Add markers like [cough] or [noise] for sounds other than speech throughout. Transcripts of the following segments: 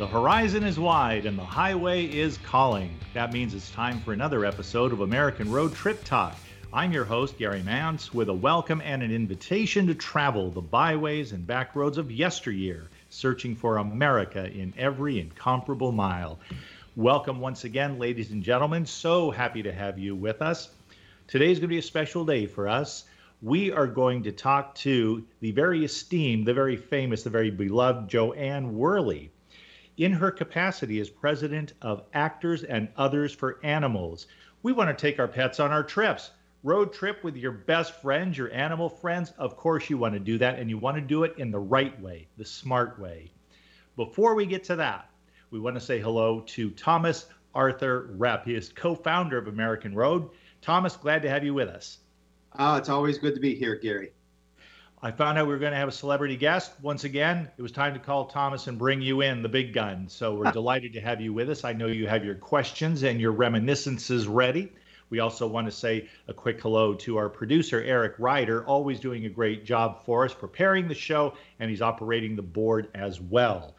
The horizon is wide and the highway is calling. That means it's time for another episode of American Road Trip Talk. I'm your host, Gary Mance, with a welcome and an invitation to travel the byways and back roads of yesteryear, searching for America in every incomparable mile. Welcome once again, ladies and gentlemen. So happy to have you with us. Today's going to be a special day for us. We are going to talk to the very esteemed, the very famous, the very beloved JoAnne Worley in her capacity as president of Actors and Others for Animals. We want to take our pets on our trips. Road trip with your best friends, your animal friends. Of course, you want to do that, and you want to do it in the right way, the smart way. Before we get to that, we want to say hello to Thomas Arthur Repp. He is co founder of American Road. Thomas, glad to have you with us. Oh, it's always good to be here, Gary. I found out we were going to have a celebrity guest. Once again, it was time to call Thomas and bring you in, the big gun. So we're delighted to have you with us. I know you have your questions and your reminiscences ready. We also want to say a quick hello to our producer, Eric Ryder, always doing a great job for us, preparing the show, and he's operating the board as well.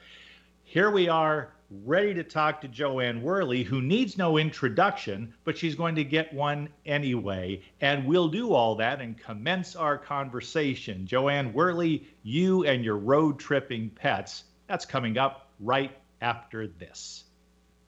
Here we are ready to talk to JoAnne Worley, who needs no introduction, but she's going to get one anyway. And we'll do all that and commence our conversation. JoAnne Worley, you and your road tripping pets. That's coming up right after this.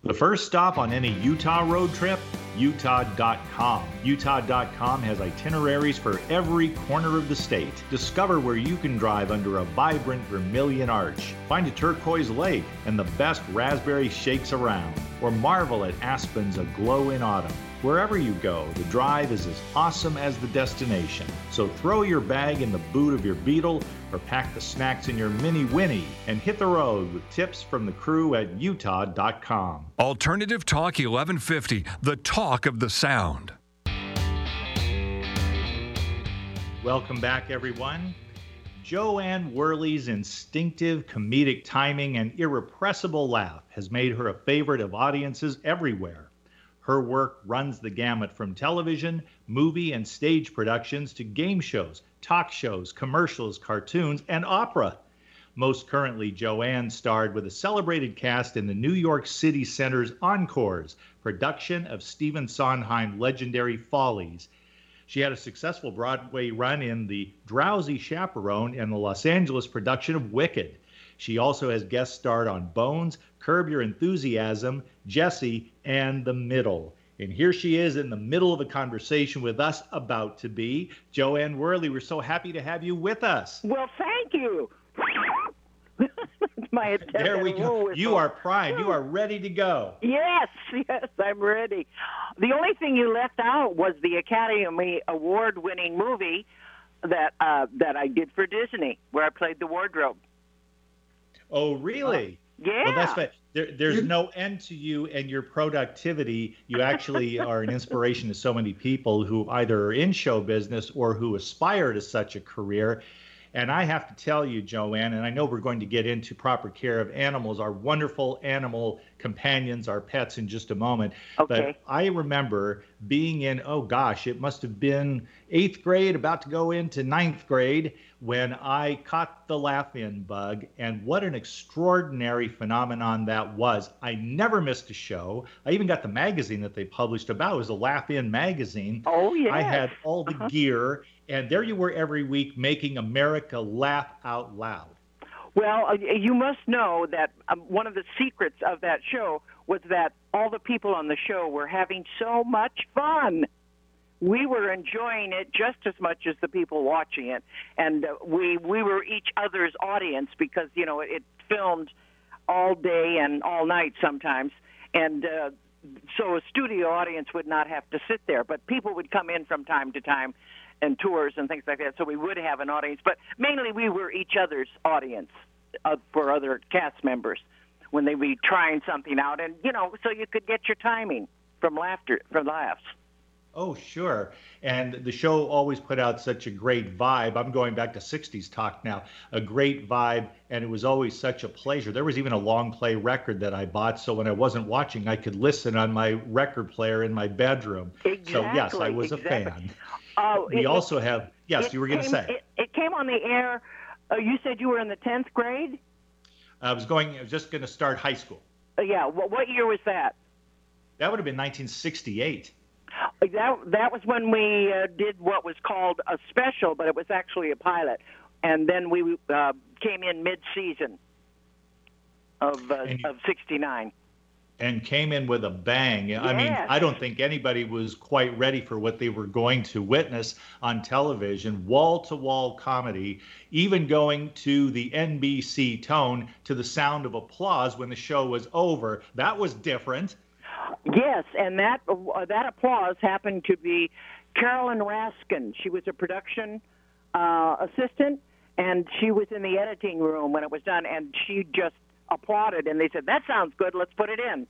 The first stop on any Utah road trip, utah.com. Utah.com has itineraries for every corner of the state. Discover where you can drive under a vibrant vermilion arch, find a turquoise lake and the best raspberry shakes around, or marvel at aspens aglow in autumn. Wherever you go, the drive is as awesome as the destination. So throw your bag in the boot of your Beetle or pack the snacks in your Mini Winnie and hit the road with tips from the crew at utah.com. Alternative Talk 1150, the talk of the sound. Welcome back, everyone. JoAnne Worley's instinctive comedic timing and irrepressible laugh has made her a favorite of audiences everywhere. Her work runs the gamut from television, movie, and stage productions to game shows, talk shows, commercials, cartoons, and opera. Most currently, JoAnne starred with a celebrated cast in the New York City Center's Encores production of Stephen Sondheim legendary Follies. She had a successful Broadway run in The Drowsy Chaperone and the Los Angeles production of Wicked. She also has guest starred on Bones, Curb Your Enthusiasm, Jessie, and The Middle. And here she is in the middle of a conversation with us about to be. JoAnne Worley, we're so happy to have you with us. Well, thank you. [laughs] My there we go. You are primed. You are ready to go. Yes, [laughs] yes, I'm ready. The only thing you left out was the Academy Award-winning movie that uh, that I did for Disney, where I played the wardrobe. Oh, really? Uh, yeah. Well, that's what, there, there's no end to you and your productivity. You actually are an inspiration to so many people who either are in show business or who aspire to such a career. And I have to tell you, JoAnne, and I know we're going to get into proper care of animals, our wonderful animal companions, our pets, in just a moment. Okay. But I remember being in, oh gosh, it must have been eighth grade, about to go into ninth grade, when I caught the laugh in bug. And what an extraordinary phenomenon that was. I never missed a show. I even got the magazine that they published about. It was a laugh in magazine. Oh, yeah. I had all the Uh-huh. gear and there you were every week making America laugh out loud. Well, uh, you must know that um, one of the secrets of that show was that all the people on the show were having so much fun. We were enjoying it just as much as the people watching it, and uh, we we were each other's audience because you know it filmed all day and all night sometimes, and uh, so a studio audience would not have to sit there, but people would come in from time to time and tours and things like that. So we would have an audience, but mainly we were each other's audience uh, for other cast members when they be trying something out, and you know, so you could get your timing from laughter, from laughs. Oh, sure. And the show always put out such a great vibe. I'm going back to 60s talk now. A great vibe, and it was always such a pleasure. There was even a long play record that I bought, so when I wasn't watching, I could listen on my record player in my bedroom. Exactly. So, yes, I was exactly. a fan. Uh, We it- also have, yes, you were going to say. It, it came on the air. Uh, you said you were in the tenth grade. I was going. I was just going to start high school. Uh, yeah. What, what year was that? That would have been 1968. That that was when we uh, did what was called a special, but it was actually a pilot, and then we uh, came in mid-season of uh, of '69. And came in with a bang. I mean, I don't think anybody was quite ready for what they were going to witness on television. Wall to wall comedy, even going to the NBC tone to the sound of applause when the show was over. That was different. Yes, and that uh, that applause happened to be Carolyn Raskin. She was a production uh, assistant, and she was in the editing room when it was done, and she just applauded, and they said, "That sounds good. Let's put it in."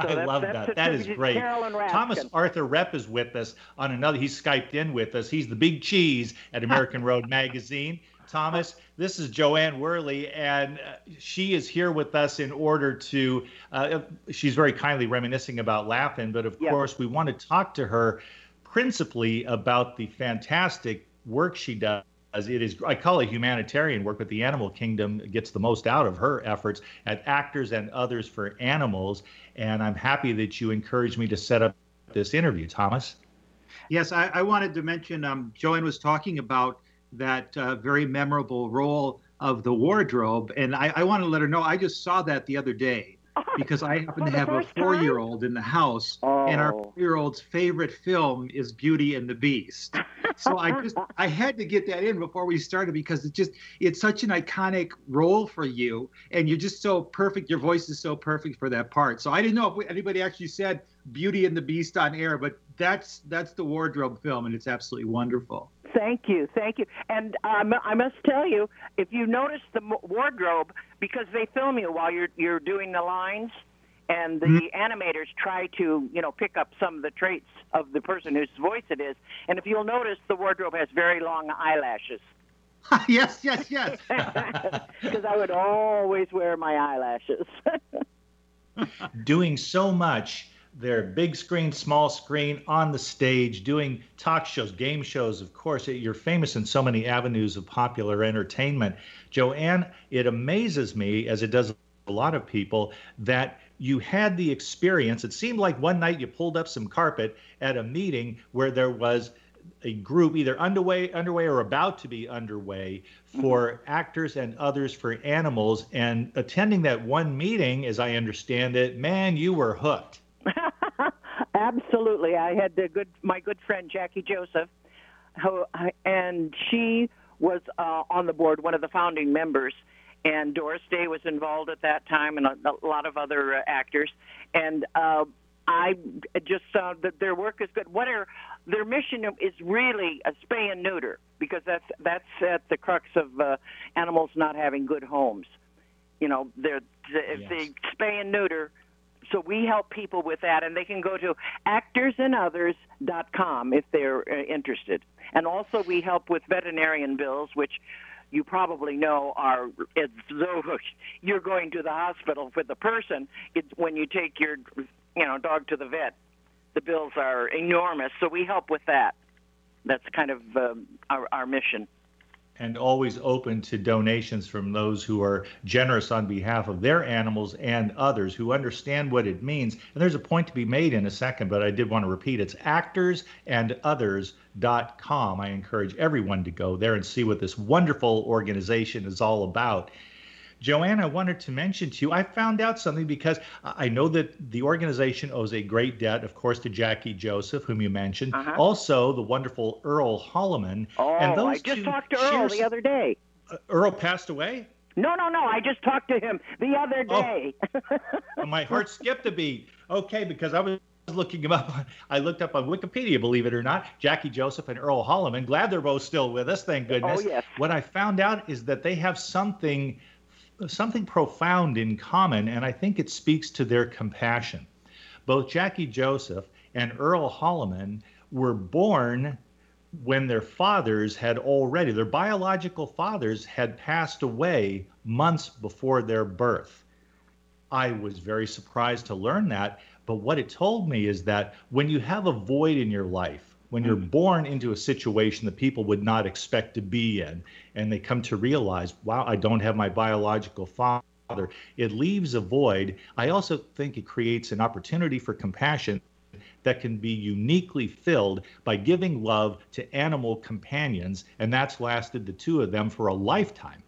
So I love that. That is great. Thomas Arthur Repp is with us on another. He's Skyped in with us. He's the big cheese at American Road [laughs] Magazine. Thomas, this is JoAnne Worley, and uh, she is here with us in order to. Uh, she's very kindly reminiscing about Laugh-In, but of Yeah. course, we want to talk to her principally about the fantastic work she does. It is, I call it humanitarian work, but the animal kingdom gets the most out of her efforts at Actors and Others for Animals. And I'm happy that you encouraged me to set up this interview, Thomas. Yes, I, I wanted to mention um, JoAnne was talking about that uh, very memorable role of the wardrobe, and I, I want to let her know I just saw that the other day [laughs] because I happen For to have a four-year-old in the house, and our Oh. four-year-old's favorite film is Beauty and the Beast. So I just I had to get that in before we started because it just it's such an iconic role for you, and you're just so perfect. Your voice is so perfect for that part. So I didn't know if anybody actually said Beauty and the Beast on air, but that's that's the wardrobe film, and it's absolutely wonderful. Thank you, thank you. And um, I must tell you, if you notice the wardrobe, because they film you while you're you're doing the lines, and the mm-hmm. animators try to you know pick up some of the traits of the person whose voice it is. And if you'll notice, the wardrobe has very long eyelashes, [laughs] yes, yes, yes. [laughs] [laughs] because I would always wear my eyelashes. doing so much. They're big screen, small screen, on the stage, doing talk shows, game shows, of course. You're famous in so many avenues of popular entertainment. JoAnne, it amazes me, as it does a lot of people, that you had the experience. It seemed like one night you pulled up some carpet at a meeting where there was a group either underway underway or about to be underway for actors and others for animals. And attending that one meeting as i understand it man you were hooked. [laughs] Absolutely, I had the good my good friend Jackie Joseph, who and she was uh, on the board, one of the founding members, and Doris Day was involved at that time, and a, a lot of other uh, actors, and uh, I just saw that their work is good. What are their mission is really a spay and neuter because that's that's at the crux of uh, animals not having good homes. You know, they're if Yes. they spay and neuter so we help people with that, and they can go to actorsandothers.com if they're uh, interested. And also, we help with veterinarian bills, which you probably know are though [laughs] you're going to the hospital with the person. It's when you take your, you know, dog to the vet. The bills are enormous, so we help with that. That's kind of um, our, our mission. And always open to donations from those who are generous on behalf of their animals and others who understand what it means. And there's a point to be made in a second, but I did want to repeat it's actorsandothers.com. I encourage everyone to go there and see what this wonderful organization is all about. JoAnne, I wanted to mention to you, I found out something because I know that the organization owes a great debt, of course, to Jackie Joseph, whom you mentioned, Uh-huh. also the wonderful Earl Holliman. Oh, and those I just talked to Earl the other day. uh, Earl passed away. No, no, no. I just talked to him the other Oh. day. My heart skipped a beat. Okay, because I was looking him up. I looked up on Wikipedia, believe it or not. Jackie Joseph and Earl Holliman. Glad they're both still with us. Thank goodness. Oh, yes. What I found out is that they have something, something profound in common, and I think it speaks to their compassion. Both Jackie Joseph and Earl Holliman were born when their fathers had already, their biological fathers had passed away months before their birth. I was very surprised to learn that. But what it told me is that when you have a void in your life, when you're born into a situation that people would not expect to be in, and they come to realize, wow, I don't have my biological father, it leaves a void. I also think it creates an opportunity for compassion that can be uniquely filled by giving love to animal companions, and that's lasted the two of them for a lifetime.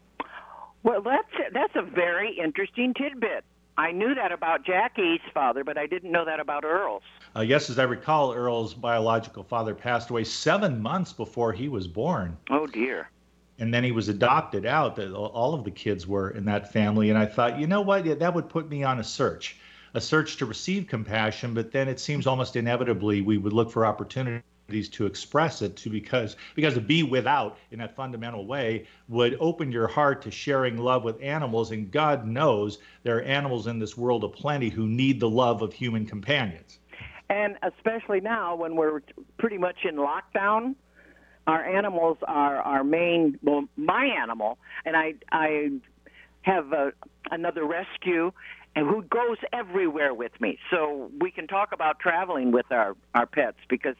Well, that's that's a very interesting tidbit. I knew that about Jackie's father, but I didn't know that about Earl's. Uh, yes, as I recall, Earl's biological father passed away seven months before he was born. Oh dear. And then he was adopted out. All of the kids were in that family, and I thought, you know what, yeah, that would put me on a search, a search to receive compassion. But then it seems almost inevitably we would look for opportunities to express it to because because to be without in that fundamental way would open your heart to sharing love with animals. And god knows there are animals in this world of plenty who need the love of human companions. And especially now when we're pretty much in lockdown our animals are our main well my animal. And i i have a, another rescue and who goes everywhere with me. So we can talk about traveling with our our pets because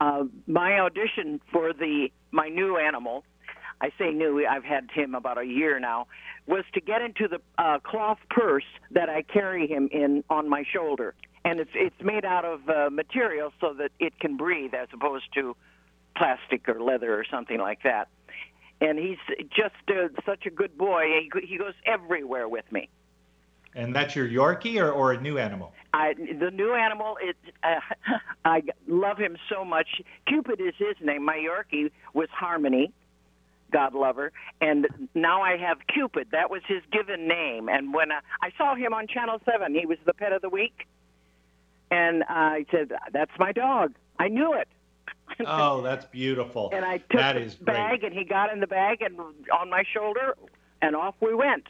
uh, my audition for the my new animal, I say new, I've had him about a year now, was to get into the uh, cloth purse that I carry him in on my shoulder, and it's it's made out of uh, material so that it can breathe as opposed to plastic or leather or something like that. And he's just uh, such a good boy. He, he goes everywhere with me. And that's your Yorkie or, or a new animal? I, the new animal, it, uh, [laughs] I love him so much. Cupid is his name. My Yorkie was Harmony, God love her. And now I have Cupid. That was his given name. And when I, I saw him on Channel 7, he was the pet of the week. And I said, That's my dog. I knew it. [laughs] Oh, that's beautiful. and I took that the bag, great. and he got in the bag and on my shoulder, and off we went.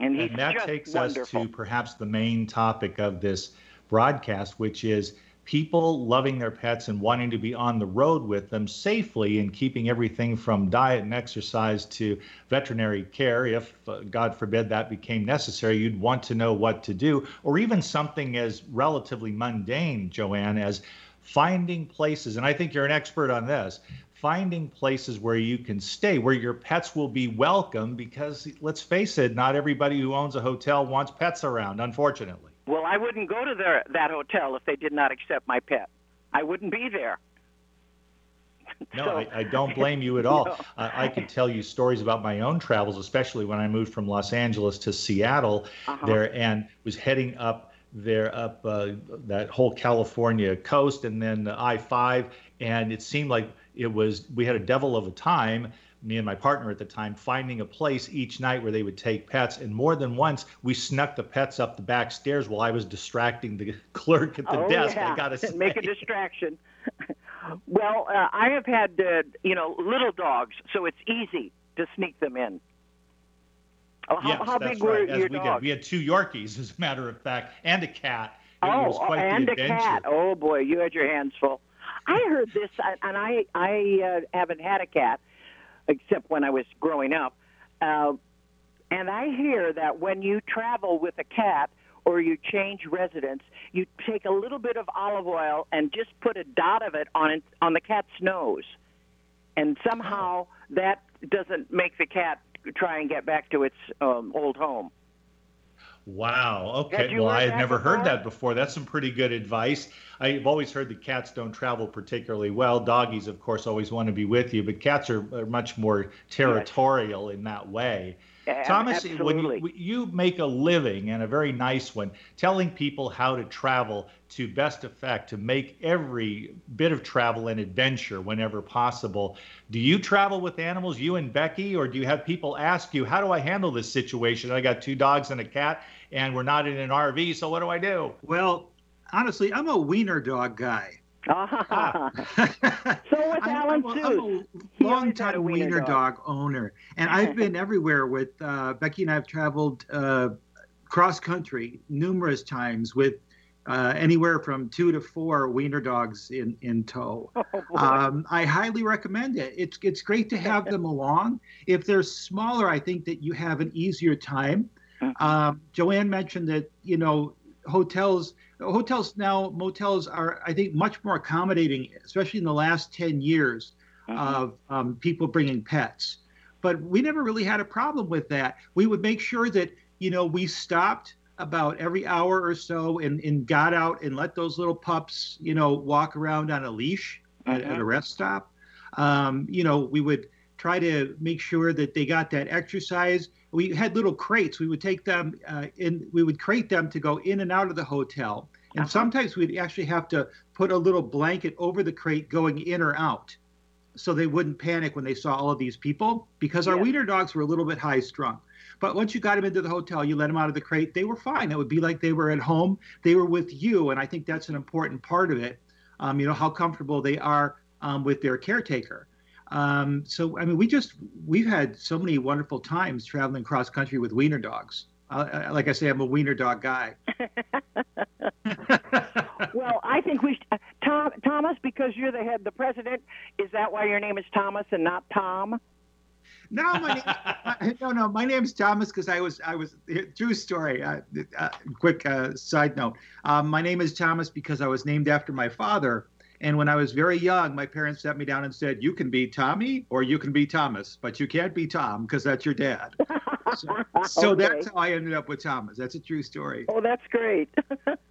And and that takes wonderful. us to perhaps the main topic of this broadcast, which is people loving their pets and wanting to be on the road with them safely and keeping everything from diet and exercise to veterinary care. If, uh, God forbid, that became necessary, you'd want to know what to do, or even something as relatively mundane, JoAnne, as finding places. And I think you're an expert on this finding places where you can stay, where your pets will be welcome, because let's face it, not everybody who owns a hotel wants pets around, unfortunately. Well, I wouldn't go to their, that hotel if they did not accept my pet. I wouldn't be there. [laughs] No, So- I, I don't blame you at [laughs] all. No. I, I could tell you stories about my own travels, especially when I moved from Los Angeles to Seattle Uh-huh. there and was heading up there up uh, that whole California coast and then I 5. And it seemed like it was, we had a devil of a time, me and my partner at the time, finding a place each night where they would take pets. And more than once, we snuck the pets up the back stairs while I was distracting the [laughs] clerk at the oh, desk. yeah. I got to make a distraction. [laughs] well, uh, I have had uh, you know little dogs, so it's easy to sneak them in. Oh, how, yes, how that's big were right. As your we dogs? did. We had two Yorkies, [laughs] as a matter of fact, and a cat. It oh, and the a cat. Oh boy, you had your hands full. I heard this, and I I uh, haven't had a cat except when I was growing up. Uh, and I hear that when you travel with a cat or you change residence, you take a little bit of olive oil and just put a dot of it on it, on the cat's nose, and somehow that doesn't make the cat try and get back to its um, old home. Wow. Okay. Well, I had never heard that before. That's some pretty good advice. I've always heard that cats don't travel particularly well. Doggies, of course, always want to be with you, but cats are, are much more territorial in that way. A- Thomas, when you, you make a living and a very nice one, telling people how to travel to best effect, to make every bit of travel an adventure whenever possible. Do you travel with animals, you and Becky, or do you have people ask you, how do I handle this situation? I got two dogs and a cat, and we're not in an RV, so what do I do? Well, honestly, I'm a wiener dog guy. Ah. [laughs] so with Alan I'm, Seuss. I'm a longtime wiener wiener dog. dog. owner, and I've [laughs] been everywhere with uh, Becky and I have traveled uh, cross country numerous times with uh, anywhere from two to four wiener dogs in in tow. [laughs] Oh. Um, I highly recommend it. It's it's great to have them along. If they're smaller, I think that you have an easier time. Mhm. Um, JoAnne mentioned that you know hotels hotels now motels are I think much more accommodating, especially in the last ten years Mhm. of um, people bringing pets. But we never really had a problem with that. We would make sure that you know we stopped about every hour or so and, and got out and let those little pups you know walk around on a leash at, at a Mhm. rest stop. Um, you know we would try to make sure that they got that exercise. We had little crates. We would take them uh, in. We would crate them to go in and out of the hotel. And Uh-huh. sometimes we'd actually have to put a little blanket over the crate going in or out, so they wouldn't panic when they saw all of these people. Because our Yeah. wiener dogs were a little bit high strung. But once you got them into the hotel, you let them out of the crate, they were fine. It would be like they were at home. They were with you, and I think that's an important part of it. Um, you know how comfortable they are um, with their caretaker. Um, so I mean, we just we've had so many wonderful times traveling cross country with wiener dogs. Uh, uh, like I say, I'm a wiener dog guy. [laughs] well, I think we, sh- Tom, Thomas, because you're the head, the president. Is that why your name is Thomas and not Tom? No, my name, my, no, no. My name's Thomas because I was, I was. True story. Uh, uh, quick uh, side note. Um, my name is Thomas because I was named after my father. And when I was very young, my parents sat me down and said, "You can be Tommy or you can be Thomas, but you can't be Tom because that's your dad." [laughs] So, so that's how I ended up with Thomas. That's a true story. Oh, that's great.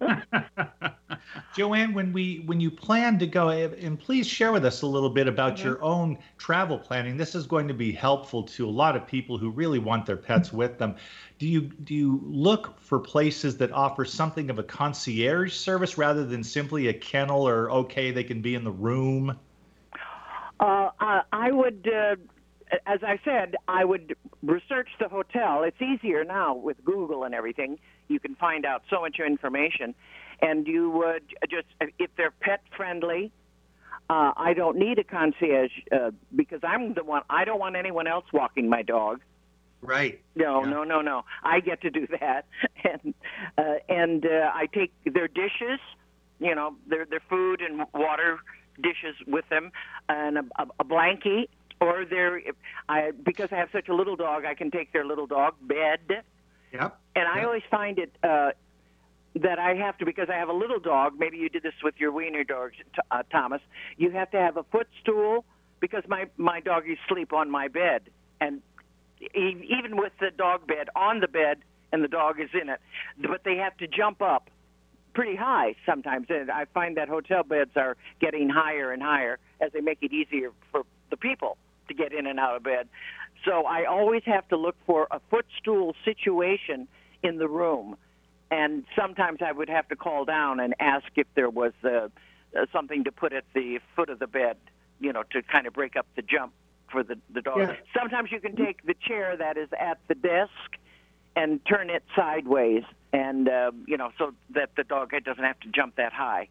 [laughs] [laughs] [laughs] JoAnne, when we when you plan to go, and please share with us a little bit about your own travel planning. This is going to be helpful to a lot of people who really want their pets with them. Do you do you look for places that offer something of a concierge service rather than simply a kennel or okay they can be in the room? Uh, I I would, uh, as I said, I would research the hotel. It's easier now with Google and everything. You can find out so much information, and you would just if they're pet friendly. Uh, I don't need a concierge uh, because I'm the one. I don't want anyone else walking my dog. Right. No, Yeah. no, no, no. I get to do that, [laughs] and uh, and uh, I take their dishes, you know, their their food and water dishes with them, and a, a, a blankie, or their. I because I have such a little dog, I can take their little dog bed, Yep. and I Yep. always find it. Uh, that I have to because I have a little dog. Maybe you did this with your wiener dog, uh, Thomas. You have to have a footstool because my my doggies sleep on my bed, and even with the dog bed on the bed and the dog is in it, but they have to jump up pretty high sometimes. And I find that hotel beds are getting higher and higher as they make it easier for the people to get in and out of bed. So I always have to look for a footstool situation in the room. And sometimes I would have to call down and ask if there was uh, uh, something to put at the foot of the bed, you know, to kind of break up the jump for the, the dog. Yeah. Sometimes you can take the chair that is at the desk and turn it sideways, and uh, you know, so that the dog doesn't have to jump that high.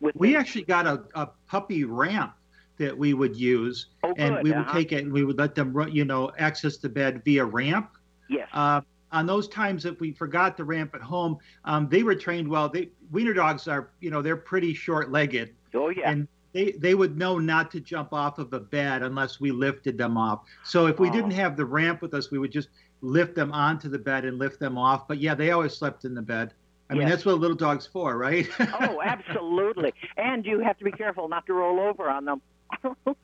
With We the- actually got a, a puppy ramp that we would use, oh, and we would uh-huh. take it and we would let them, you know, access the bed via ramp. yes, Uh, on those times if we forgot the ramp at home, um, they were trained well. They wiener dogs are, you know, they're pretty short-legged, oh yeah, and they they would know not to jump off of a bed unless we lifted them off. So if we Oh. didn't have the ramp with us, we would just lift them onto the bed and lift them off. But yeah, they always slept in the bed. I mean, that's what a little dog's for, right? [laughs] oh absolutely, and you have to be careful not to roll over on them. [laughs]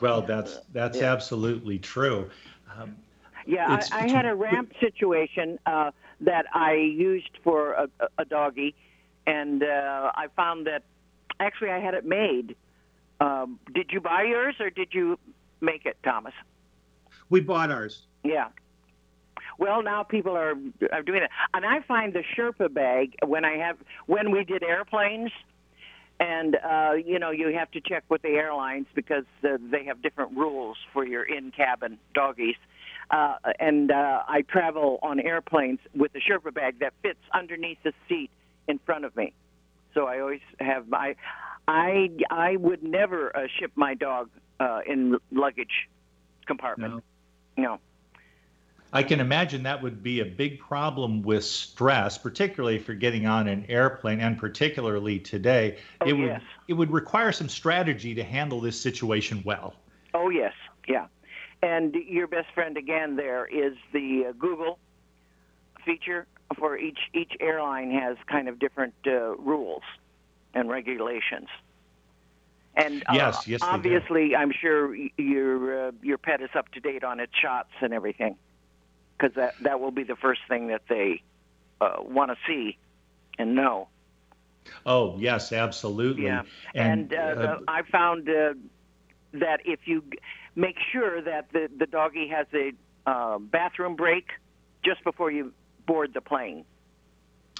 Well, that's that's Yeah. absolutely true. Um, Yeah, It's- I, I it's- had a ramp situation uh, that I used for a, a- doggy, and uh, I found that actually I had it made. Um, did you buy yours or did you make it, Thomas? we bought ours. Yeah. Well, now people are are doing it, and I find the Sherpa bag when I have when we did airplanes, and uh, you know you have to check with the airlines because uh, they have different rules for your in cabin doggies. Uh, and uh, I travel on airplanes with a Sherpa bag that fits underneath the seat in front of me. So I always have my. I I would never uh, ship my dog uh, in luggage compartment. No. no. I can imagine that would be a big problem with stress, particularly if you're getting on an airplane, and particularly today. Oh, it would yes. it would require some strategy to handle this situation well. Oh yes, yeah. And your best friend again there is the uh, Google feature for each each airline has kind of different uh, rules and regulations. And uh, Yes, yes, obviously, I'm sure your uh, your pet is up to date on its shots and everything, because that that will be the first thing that they uh, want to see and know. Oh, yes, absolutely. Yeah, and, uh, the, I found uh, that if you make sure that the the doggy has a uh, bathroom break just before you board the plane,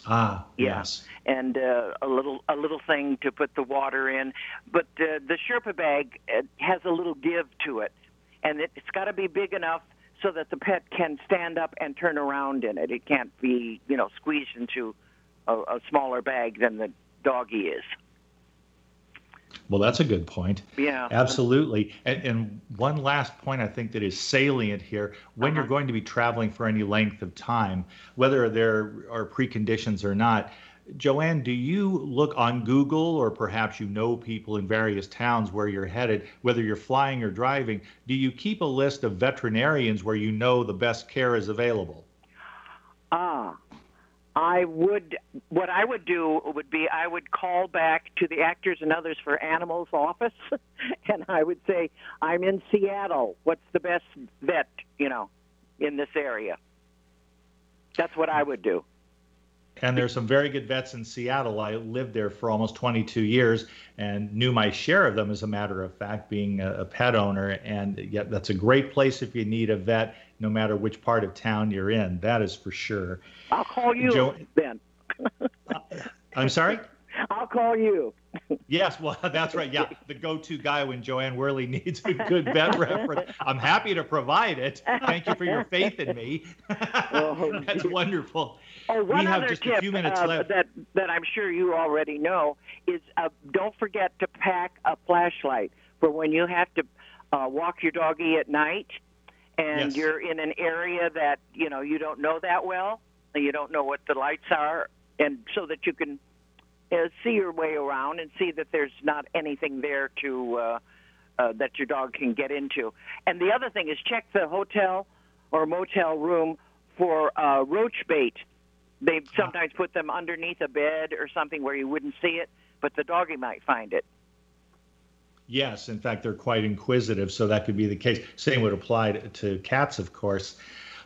ah, yeah. yes. and uh, a little a little thing to put the water in, but uh, the Sherpa bag uh, has a little give to it, and it, it's got to be big enough so that the pet can stand up and turn around in it. It can't be you know squeezed into a, a smaller bag than the doggy is. Well, that's a good point. Yeah. Absolutely. And, and one last point I think that is salient here when you're Uh-huh. going to be traveling for any length of time, whether there are preconditions or not, JoAnne, do you look on Google or perhaps you know people in various towns where you're headed, whether you're flying or driving? Do you keep a list of veterinarians where you know the best care is available? I would. What I would do would be I would call back to the Actors and Others for Animals office, [laughs] and I would say, "I'm in Seattle. What's the best vet, you know, in this area?" That's what I would do. And there's some very good vets in Seattle. I lived there for almost 22 years and knew my share of them, as a matter of fact, being a, a pet owner. And yet, that's a great place if you need a vet, no matter which part of town you're in. That is for sure. I'll call you Jo- then. I'm sorry? I'll call you. Yes, well, [laughs] that's right. Yeah, the go-to guy when JoAnne Worley [laughs] needs a good vet reference. I'm happy to provide it. Thank you for your faith in me. Oh, [laughs] that's wonderful. Oh, one we have other just tip a few minutes uh, left. that that I'm sure you already know is uh, don't forget to pack a flashlight for when you have to uh, walk your doggy at night, and Yes. you're in an area that you know you don't know that well, and you don't know what the lights are, and so that you can uh, see your way around and see that there's not anything there to uh, uh, that your dog can get into. And the other thing is check the hotel or motel room for uh, roach bait. They sometimes put them underneath a bed or something where you wouldn't see it, but the doggy might find it. Yes, in fact, they're quite inquisitive, so that could be the case. Same would apply to, to cats, of course.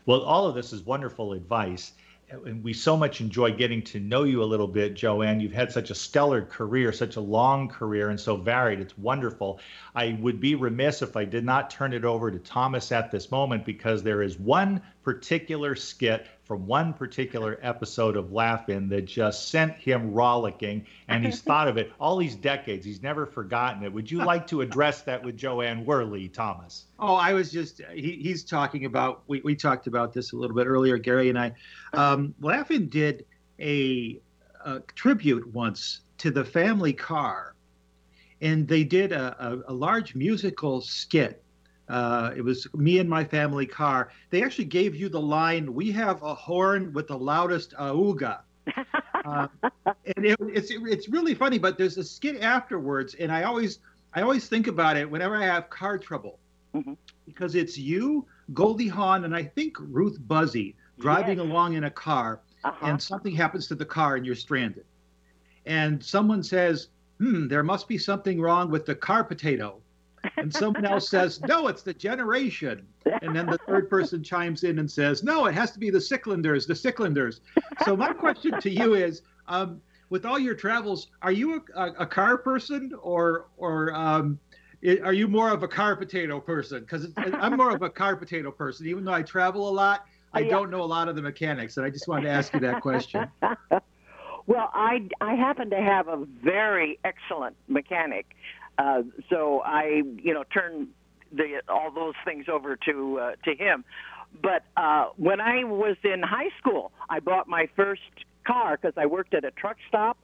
Well, all of this is wonderful advice. And we so much enjoy getting to know you a little bit, JoAnne. You've had such a stellar career, such a long career, and so varied. It's wonderful. I would be remiss if I did not turn it over to Thomas at this moment because there is one particular skit from one particular episode of Laugh-In that just sent him rollicking, and he's [laughs] thought of it all these decades. He's never forgotten it. Would you [laughs] like to address that with JoAnne Worley, Thomas? Oh, I was just, he, he's talking about, we, we talked about this a little bit earlier, Gary and I. Um, Laugh-In did a, a tribute once to the family car, and they did a, a, a large musical skit. Uh, it was me and my family car. They actually gave you the line, "We have a horn with the loudest auga," [laughs] uh, and it, it's it's really funny. But there's a skit afterwards, and I always I always think about it whenever I have car trouble, Mhm. because it's you, Goldie Hawn, and I think Ruth Buzzi driving Yes. along in a car, Uh-huh. and something happens to the car and you're stranded. And someone says, hmm, there must be something wrong with the car potato. And someone else says, no, it's the generation. And then the third person chimes in and says, no, it has to be the Sicklanders, the Sicklanders. So my question to you is, um, with all your travels, are you a, a, car person or, or um, are you more of a car potato person? Because I'm more of a car potato person, even though I travel a lot. I Yeah. don't know a lot of the mechanics, and I just wanted to ask you that question. [laughs] well, I, I happen to have a very excellent mechanic, uh, so I you know turn the all those things over to uh, to him. But uh, when I was in high school, I bought my first car because I worked at a truck stop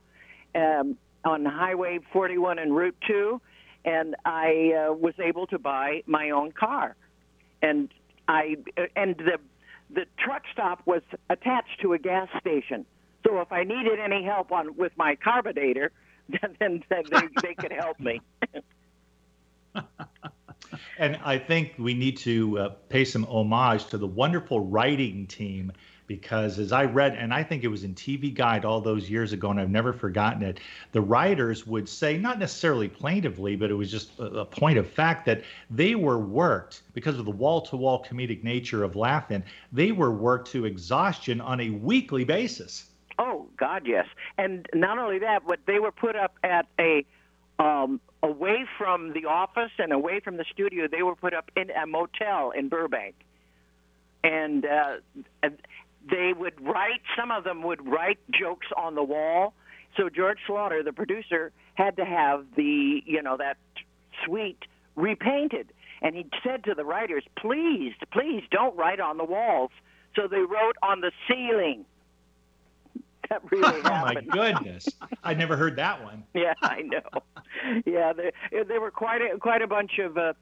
um, on Highway 41 and Route 2, and I uh, was able to buy my own car. And I and the the truck stop was attached to a gas station. So if I needed any help on with my carburetor, then, [laughs] then they, they could help me. [laughs] And I think we need to uh, pay some homage to the wonderful writing team because as I read, and I think it was in TV Guide all those years ago, and I've never forgotten it, the writers would say, not necessarily plaintively, but it was just a, point of fact that they were worked because of the wall to wall comedic nature of Laugh-In, they were worked to exhaustion on a weekly basis. Oh, God, yes. And not only that, but they were put up at a um, away from the office and away from the studio. They were put up in a motel in Burbank, and uh, they would write. Some of them would write jokes on the wall. So George Schlatter, the producer, had to have the you know that suite repainted, and he said to the writers, "Please, please don't write on the walls." So they wrote on the ceiling. That really happened. [laughs] oh my goodness! I never heard that one. [laughs] yeah, I know. Yeah, there, there were quite a quite a bunch of uh,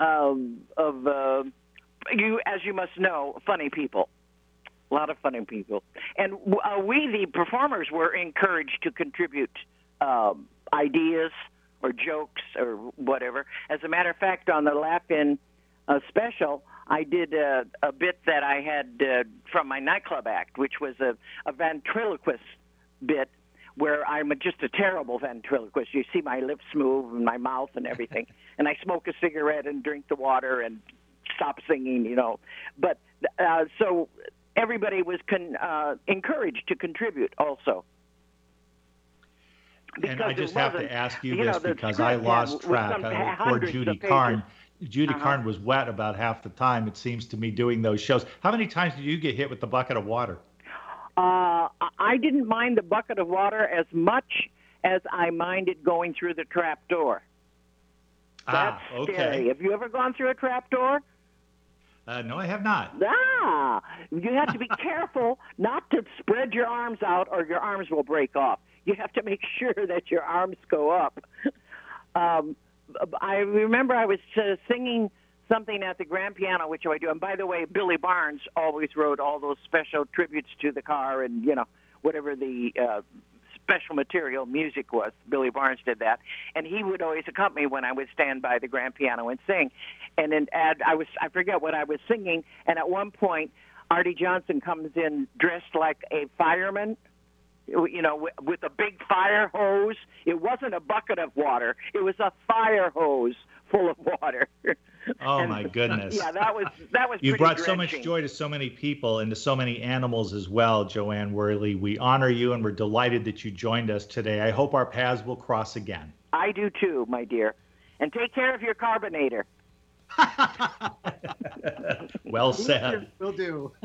um, of uh, you, as you must know, funny people a lot of funny people. And uh, we, the performers, were encouraged to contribute um, ideas or jokes or whatever. As a matter of fact, on the Laugh-In uh, special, I did a, a bit that I had uh, from my nightclub act, which was a, a ventriloquist bit where I'm just a terrible ventriloquist. You see my lips move and my mouth and everything, [laughs] and I smoke a cigarette and drink the water and stop singing, you know. But uh, so everybody was con, uh, encouraged to contribute also. Because and I just have to ask you, you this know, because I lost track. Uh, poor Judy Carne. Judy uh-huh. Carne was wet about half the time, it seems to me, doing those shows. How many times did you get hit with the bucket of water? Uh, I didn't mind the bucket of water as much as I minded going through the trap door. Ah, That's ah, okay. scary. Have you ever gone through a trap door? Uh, no, I have not. Ah, you have to be [laughs] careful not to spread your arms out, or your arms will break off. You have to make sure that your arms go up. Um, I remember I was uh, singing something at the grand piano, which I do. And by the way, Billy Barnes always wrote all those special tributes to the car, and you know whatever the uh, special material music was. Billy Barnes did that, and he would always accompany when I would stand by the grand piano and sing. And then add, I was I forget what I was singing, and at one point, Arte Johnson comes in dressed like a fireman. You know, with a big fire hose. It wasn't a bucket of water; it was a fire hose full of water. [laughs] Oh and, my goodness! Yeah, that was that was. You brought drenching. so much joy to so many people and to so many animals as well, JoAnne Worley. We honor you and we're delighted that you joined us today. I hope our paths will cross again. I do too, my dear. And take care of your carbonator. [laughs] well said. Will do. [laughs]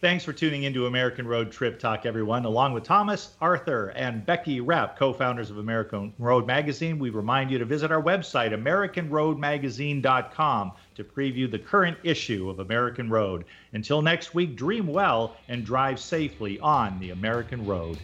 Thanks for tuning into American Road Trip Talk, everyone. Along with Thomas, Arthur, and Becky Repp, co founders of American Road Magazine, we remind you to visit our website, AmericanRoadMagazine.com, to preview the current issue of American Road. Until next week, dream well and drive safely on the American Road.